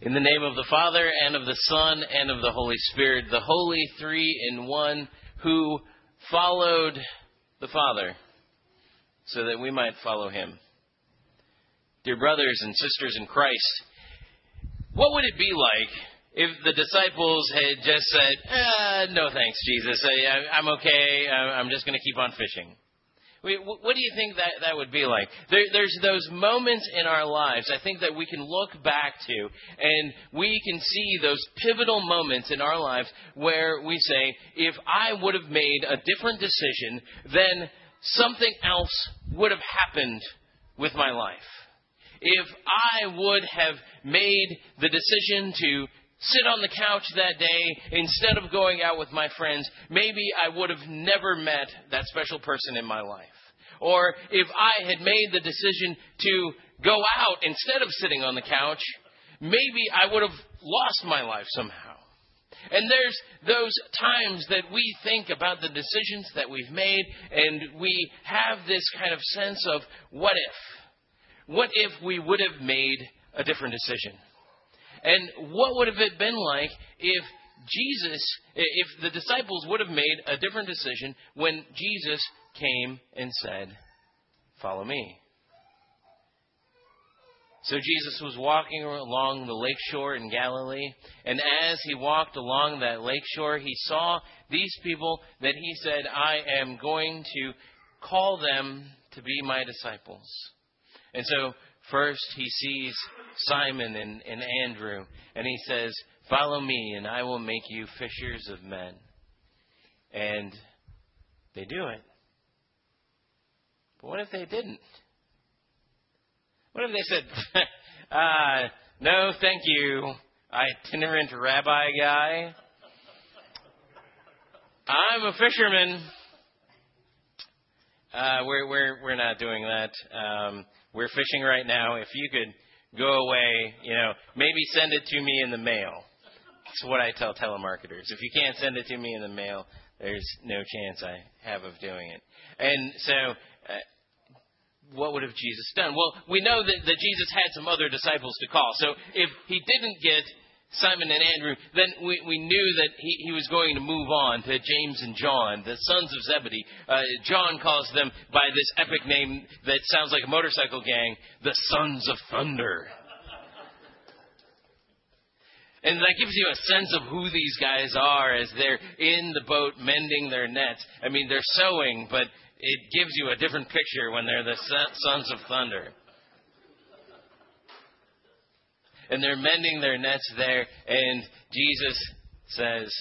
In the name of the Father, and of the Son, and of the Holy Spirit, the Holy Three in One, who followed the Father, so that we might follow him. Dear brothers and sisters in Christ, what would it be like if the disciples had just said, uh, No thanks, Jesus, I, am okay, I'm just going to keep on fishing? What do you think that, that would be like? There, there's those moments in our lives, I think, that we can look back to, and we can see those pivotal moments in our lives where we say, if I would have made a different decision, then something else would have happened with my life. If I would have made the decision to sit on the couch that day instead of going out with my friends, maybe I would have never met that special person in my life. Or if I had made the decision to go out instead of sitting on the couch, maybe I would have lost my life somehow. And there's those times that we think about the decisions that we've made and we have this kind of sense of what if? What if we would have made a different decision? And what would have it been like if Jesus, if the disciples would have made a different decision when Jesus came and said, Follow me? So Jesus was walking along the lake shore in Galilee, and as he walked along that lake shore, he saw these people that he said, I am going to call them to be my disciples. And so First, he sees Simon and, and Andrew, and he says, Follow me, and I will make you fishers of men. And they do it. But what if they didn't? What if they said, uh, No, thank you, itinerant rabbi guy? I'm a fisherman. Uh, we're we're we're not doing that. Um, we're fishing right now. If you could go away, you know, maybe send it to me in the mail. That's what I tell telemarketers. If you can't send it to me in the mail, there's no chance I have of doing it. And so, what would have Jesus done? Well, we know that, that Jesus had some other disciples to call. So if he didn't get Simon and Andrew, then we, we knew that he, he was going to move on to James and John, the sons of Zebedee. Uh, John calls them by this epic name that sounds like a motorcycle gang, the Sons of Thunder. And that gives you a sense of who these guys are as they're in the boat mending their nets. I mean, they're sewing, but it gives you a different picture when they're the Sons of Thunder. and they're mending their nets there, and Jesus says,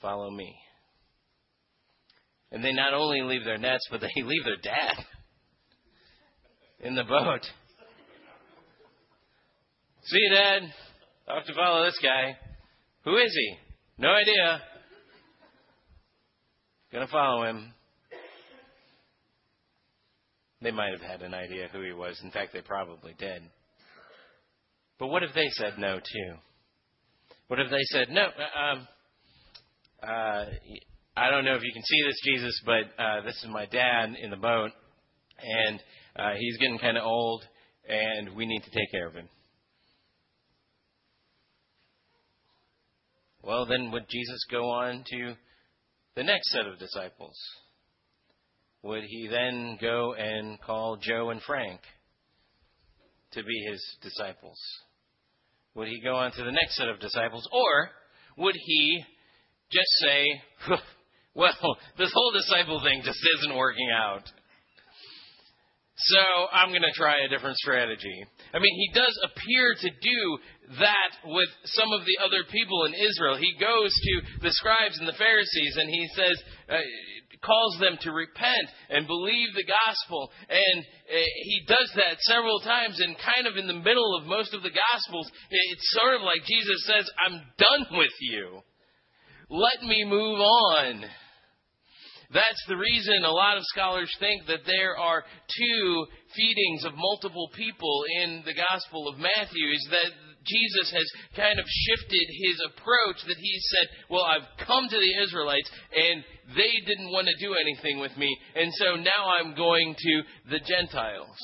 Follow me. And they not only leave their nets, but they leave their dad in the boat. See, Dad, I have to follow this guy. Who is he? No idea. Gonna follow him. They might have had an idea who he was. In fact, they probably did. But what if they said no too? What if they said no? Uh, um, uh, I don't know if you can see this, Jesus, but uh, this is my dad in the boat, and uh, he's getting kind of old, and we need to take care of him. Well, then would Jesus go on to the next set of disciples? Would he then go and call Joe and Frank to be his disciples? Would he go on to the next set of disciples? Or would he just say, well, this whole disciple thing just isn't working out. So I'm going to try a different strategy. I mean, he does appear to do that with some of the other people in Israel. He goes to the scribes and the Pharisees and he says, uh, calls them to repent and believe the gospel. And uh, he does that several times, and kind of in the middle of most of the gospels, it's sort of like Jesus says, I'm done with you. Let me move on. That's the reason a lot of scholars think that there are two feedings of multiple people in the Gospel of Matthew, is that Jesus has kind of shifted his approach that he said, Well, I've come to the Israelites and they didn't want to do anything with me, and so now I'm going to the Gentiles.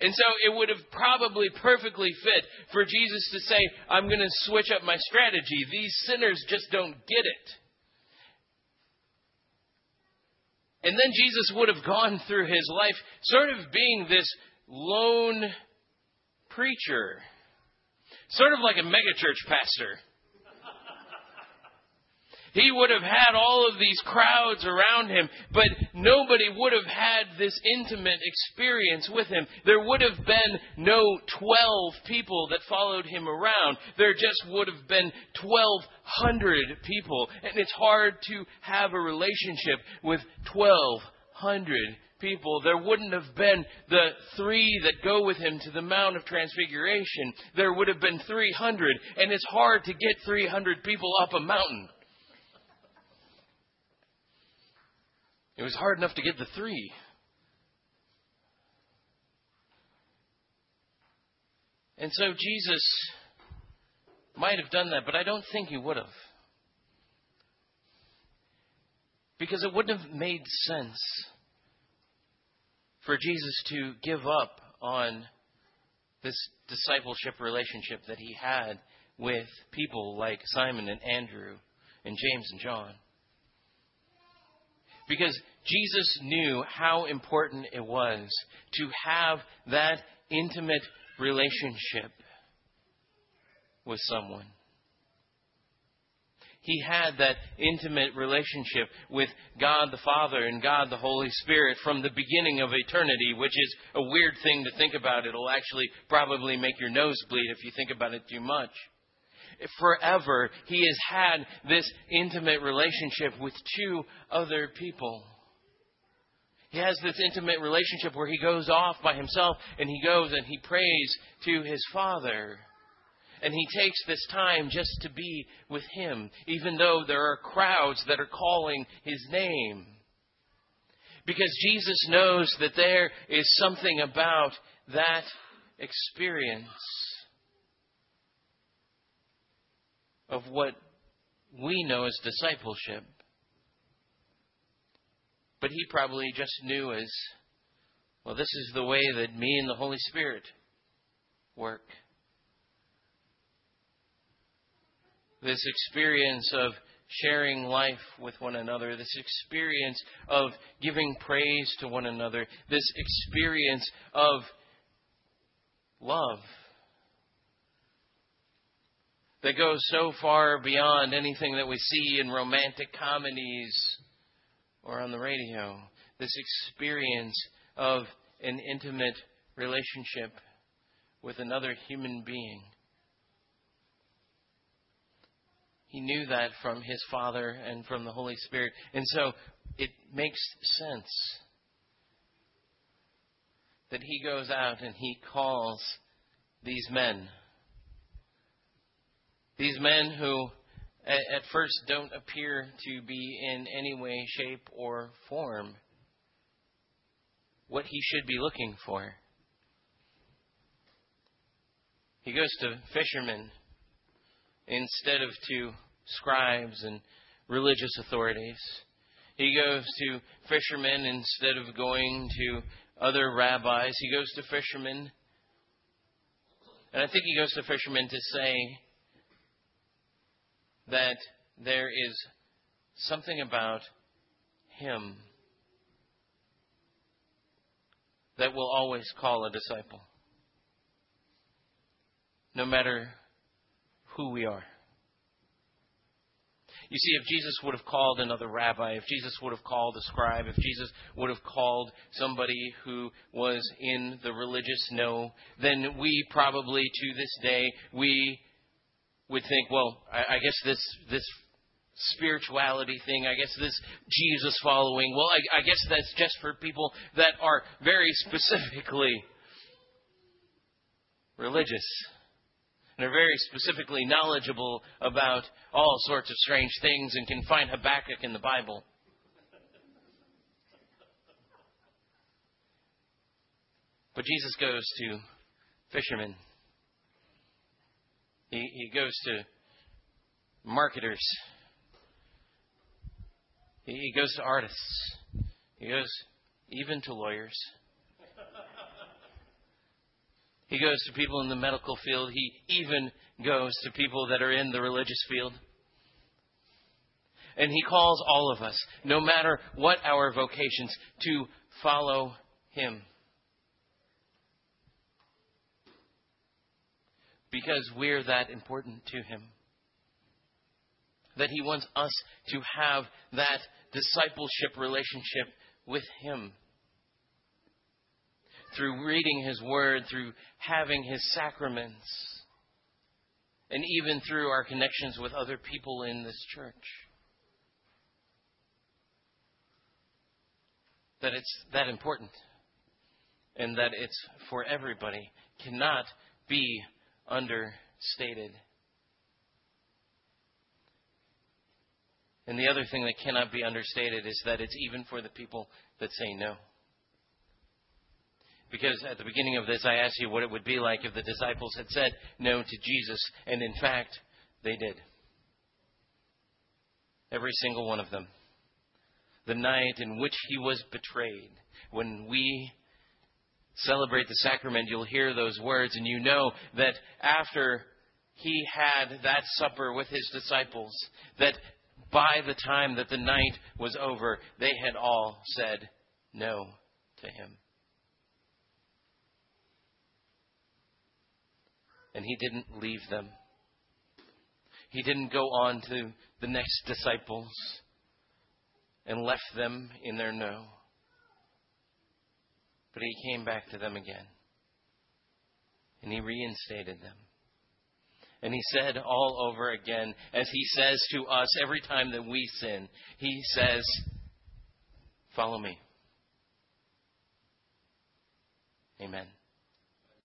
And so it would have probably perfectly fit for Jesus to say, I'm going to switch up my strategy. These sinners just don't get it. And then Jesus would have gone through his life sort of being this lone preacher, sort of like a megachurch pastor. He would have had all of these crowds around him, but nobody would have had this intimate experience with him. There would have been no 12 people that followed him around. There just would have been 1,200 people. And it's hard to have a relationship with 1,200 people. There wouldn't have been the three that go with him to the Mount of Transfiguration. There would have been 300. And it's hard to get 300 people up a mountain. It was hard enough to get the three. And so Jesus might have done that, but I don't think he would have. Because it wouldn't have made sense for Jesus to give up on this discipleship relationship that he had with people like Simon and Andrew and James and John. Because Jesus knew how important it was to have that intimate relationship with someone. He had that intimate relationship with God the Father and God the Holy Spirit from the beginning of eternity, which is a weird thing to think about. It'll actually probably make your nose bleed if you think about it too much forever, he has had this intimate relationship with two other people. He has this intimate relationship where he goes off by himself and he goes and he prays to his Father. And he takes this time just to be with him, even though there are crowds that are calling his name. Because Jesus knows that there is something about that experience of what we know as discipleship. But he probably just knew as, well, this is the way that me and the Holy Spirit work. This experience of sharing life with one another, this experience of giving praise to one another, this experience of love that goes so far beyond anything that we see in romantic comedies or on the radio. This experience of an intimate relationship with another human being. He knew that from his Father and from the Holy Spirit. And so it makes sense that he goes out and he calls these men these men who at first don't appear to be in any way, shape, or form what he should be looking for. He goes to fishermen instead of to scribes and religious authorities. He goes to fishermen instead of going to other rabbis. He goes to fishermen. And I think he goes to fishermen to say, that there is something about him that will always call a disciple, no matter who we are. You see, if Jesus would have called another rabbi, if Jesus would have called a scribe, if Jesus would have called somebody who was in the religious know, then we probably to this day, we would think, well, I, I guess this this spirituality thing, I guess this Jesus following, well, I, I guess that's just for people that are very specifically religious and are very specifically knowledgeable about all sorts of strange things and can find Habakkuk in the Bible. But Jesus goes to fishermen he, he goes to marketers. He, he goes to artists. He goes even to lawyers. He goes to people in the medical field. He even goes to people that are in the religious field. And He calls all of us, no matter what our vocations, to follow Him. Because we're that important to Him. That He wants us to have that discipleship relationship with Him through reading His Word, through having His sacraments, and even through our connections with other people in this church. That it's that important and that it's for everybody cannot be understated. And the other thing that cannot be understated is that it's even for the people that say no. Because at the beginning of this, I asked you what it would be like if the disciples had said no to Jesus, and in fact, they did. Every single one of them. The night in which he was betrayed, when we celebrate the sacrament, you'll hear those words, and you know that after he had that supper with his disciples, that by the time that the night was over, they had all said no to him. And he didn't leave them. He didn't go on to the next disciples and left them in their no. But he came back to them again. And he reinstated them. And he said all over again, as he says to us every time that we sin, he says, Follow me. Amen.